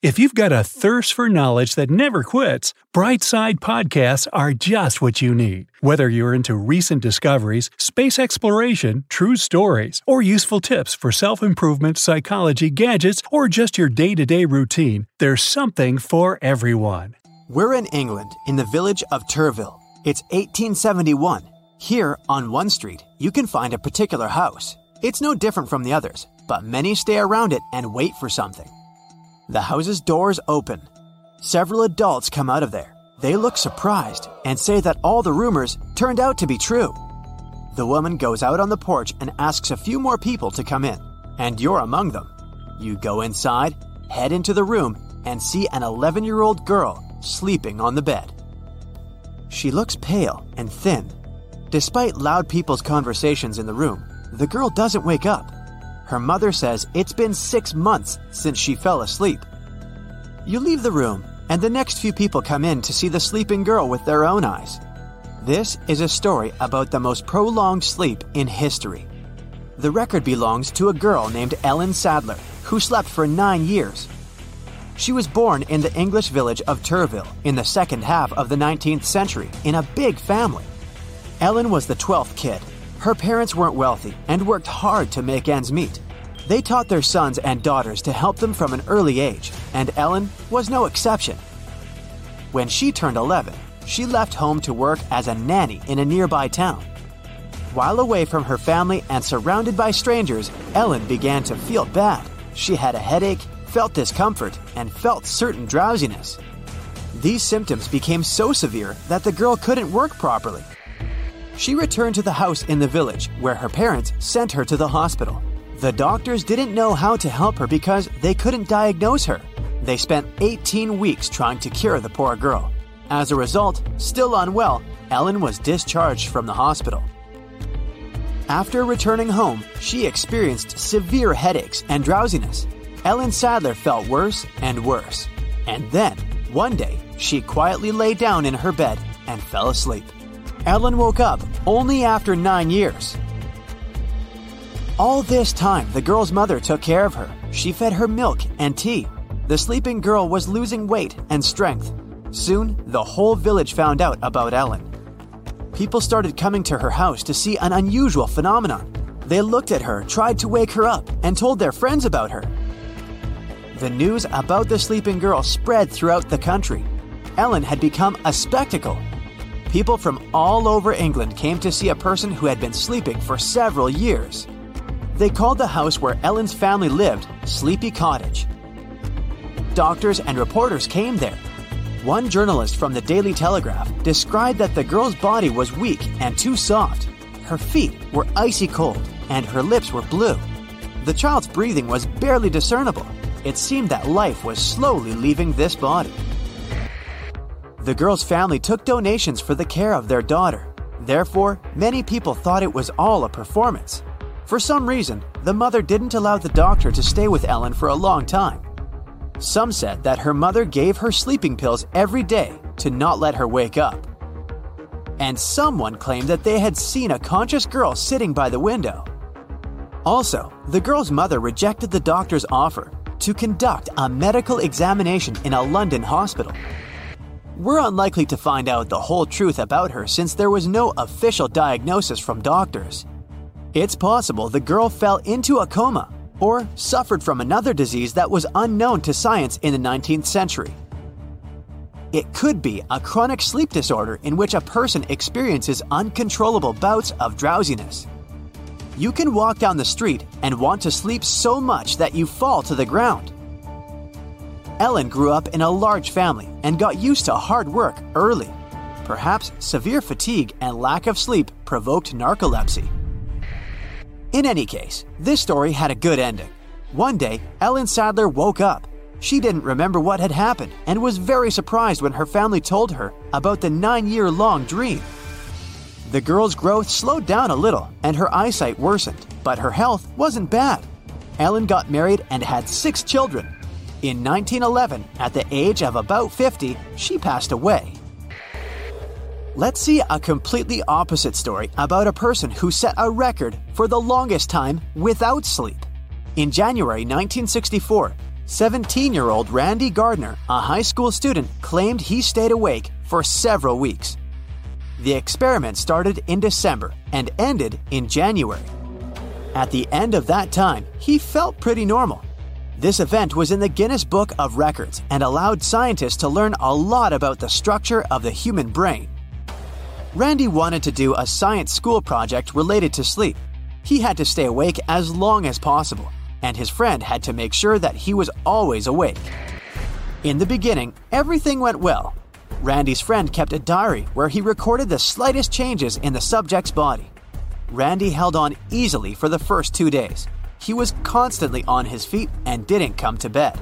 If you've got a thirst for knowledge that never quits, Brightside Podcasts are just what you need. Whether you're into recent discoveries, space exploration, true stories, or useful tips for self improvement, psychology, gadgets, or just your day to day routine, there's something for everyone. We're in England, in the village of Turville. It's 1871. Here, on one street, you can find a particular house. It's no different from the others, but many stay around it and wait for something. The house's doors open. Several adults come out of there. They look surprised and say that all the rumors turned out to be true. The woman goes out on the porch and asks a few more people to come in, and you're among them. You go inside, head into the room, and see an 11 year old girl sleeping on the bed. She looks pale and thin. Despite loud people's conversations in the room, the girl doesn't wake up. Her mother says it's been six months since she fell asleep. You leave the room, and the next few people come in to see the sleeping girl with their own eyes. This is a story about the most prolonged sleep in history. The record belongs to a girl named Ellen Sadler, who slept for nine years. She was born in the English village of Turville in the second half of the 19th century in a big family. Ellen was the 12th kid her parents weren't wealthy and worked hard to make ends meet. They taught their sons and daughters to help them from an early age, and Ellen was no exception. When she turned 11, she left home to work as a nanny in a nearby town. While away from her family and surrounded by strangers, Ellen began to feel bad. She had a headache, felt discomfort, and felt certain drowsiness. These symptoms became so severe that the girl couldn't work properly she returned to the house in the village where her parents sent her to the hospital. The doctors didn't know how to help her because they couldn't diagnose her. They spent 18 weeks trying to cure the poor girl. As a result, still unwell, Ellen was discharged from the hospital. After returning home, she experienced severe headaches and drowsiness. Ellen Sadler felt worse and worse. And then, one day, she quietly lay down in her bed and fell asleep. Ellen woke up only after nine years. All this time, the girl's mother took care of her. She fed her milk and tea. The sleeping girl was losing weight and strength. Soon, the whole village found out about Ellen. People started coming to her house to see an unusual phenomenon. They looked at her, tried to wake her up, and told their friends about her. The news about the sleeping girl spread throughout the country. Ellen had become a spectacle People from all over England came to see a person who had been sleeping for several years. They called the house where Ellen's family lived Sleepy Cottage. Doctors and reporters came there. One journalist from the Daily Telegraph described that the girl's body was weak and too soft. Her feet were icy cold and her lips were blue. The child's breathing was barely discernible. It seemed that life was slowly leaving this body. The girl's family took donations for the care of their daughter. Therefore, many people thought it was all a performance. For some reason, the mother didn't allow the doctor to stay with Ellen for a long time. Some said that her mother gave her sleeping pills every day to not let her wake up. And someone claimed that they had seen a conscious girl sitting by the window. Also, the girl's mother rejected the doctor's offer to conduct a medical examination in a London hospital we're unlikely to find out the whole truth about her since there was no official diagnosis from doctors. It's possible the girl fell into a coma or suffered from another disease that was unknown to science in the 19th century. It could be a chronic sleep disorder in which a person experiences uncontrollable bouts of drowsiness. You can walk down the street and want to sleep so much that you fall to the ground. Ellen grew up in a large family and got used to hard work early. Perhaps severe fatigue and lack of sleep provoked narcolepsy. In any case, this story had a good ending. One day, Ellen Sadler woke up. She didn't remember what had happened and was very surprised when her family told her about the nine year long dream. The girl's growth slowed down a little and her eyesight worsened, but her health wasn't bad. Ellen got married and had six children. In 1911, at the age of about 50, she passed away. Let's see a completely opposite story about a person who set a record for the longest time without sleep. In January 1964, 17 year old Randy Gardner, a high school student, claimed he stayed awake for several weeks. The experiment started in December and ended in January. At the end of that time, he felt pretty normal. This event was in the Guinness Book of Records and allowed scientists to learn a lot about the structure of the human brain. Randy wanted to do a science school project related to sleep. He had to stay awake as long as possible, and his friend had to make sure that he was always awake. In the beginning, everything went well. Randy's friend kept a diary where he recorded the slightest changes in the subject's body. Randy held on easily for the first two days. He was constantly on his feet and didn't come to bed.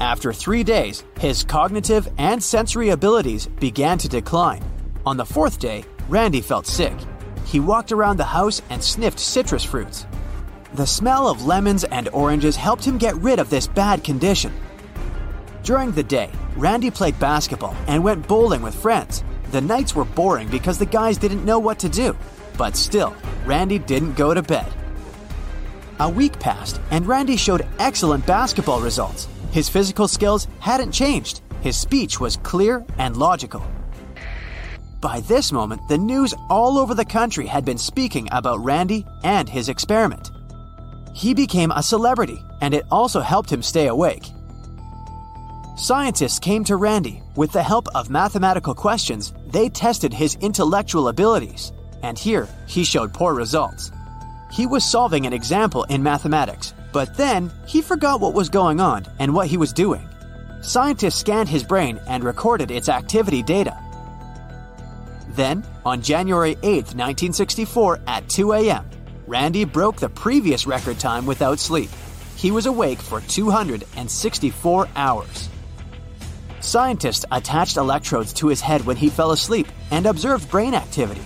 After three days, his cognitive and sensory abilities began to decline. On the fourth day, Randy felt sick. He walked around the house and sniffed citrus fruits. The smell of lemons and oranges helped him get rid of this bad condition. During the day, Randy played basketball and went bowling with friends. The nights were boring because the guys didn't know what to do. But still, Randy didn't go to bed. A week passed, and Randy showed excellent basketball results. His physical skills hadn't changed, his speech was clear and logical. By this moment, the news all over the country had been speaking about Randy and his experiment. He became a celebrity, and it also helped him stay awake. Scientists came to Randy. With the help of mathematical questions, they tested his intellectual abilities, and here he showed poor results. He was solving an example in mathematics, but then he forgot what was going on and what he was doing. Scientists scanned his brain and recorded its activity data. Then, on January 8, 1964, at 2 a.m., Randy broke the previous record time without sleep. He was awake for 264 hours. Scientists attached electrodes to his head when he fell asleep and observed brain activity.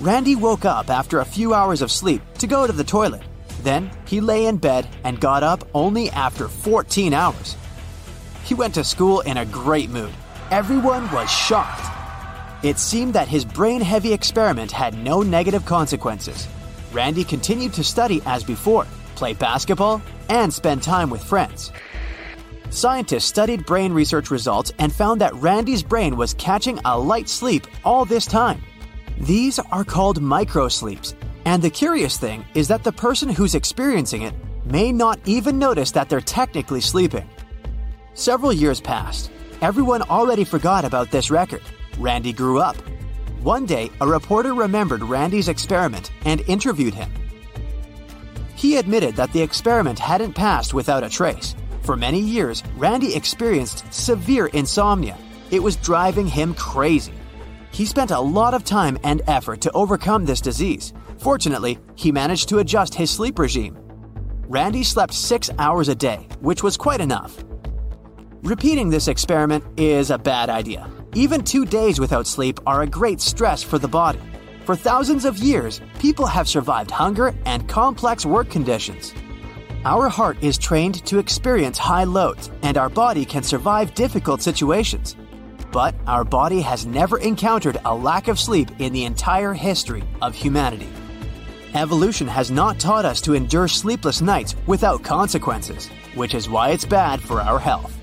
Randy woke up after a few hours of sleep to go to the toilet. Then he lay in bed and got up only after 14 hours. He went to school in a great mood. Everyone was shocked. It seemed that his brain heavy experiment had no negative consequences. Randy continued to study as before, play basketball, and spend time with friends. Scientists studied brain research results and found that Randy's brain was catching a light sleep all this time. These are called microsleeps, and the curious thing is that the person who's experiencing it may not even notice that they're technically sleeping. Several years passed. Everyone already forgot about this record. Randy grew up. One day, a reporter remembered Randy's experiment and interviewed him. He admitted that the experiment hadn't passed without a trace. For many years, Randy experienced severe insomnia. It was driving him crazy. He spent a lot of time and effort to overcome this disease. Fortunately, he managed to adjust his sleep regime. Randy slept six hours a day, which was quite enough. Repeating this experiment is a bad idea. Even two days without sleep are a great stress for the body. For thousands of years, people have survived hunger and complex work conditions. Our heart is trained to experience high loads, and our body can survive difficult situations. But our body has never encountered a lack of sleep in the entire history of humanity. Evolution has not taught us to endure sleepless nights without consequences, which is why it's bad for our health.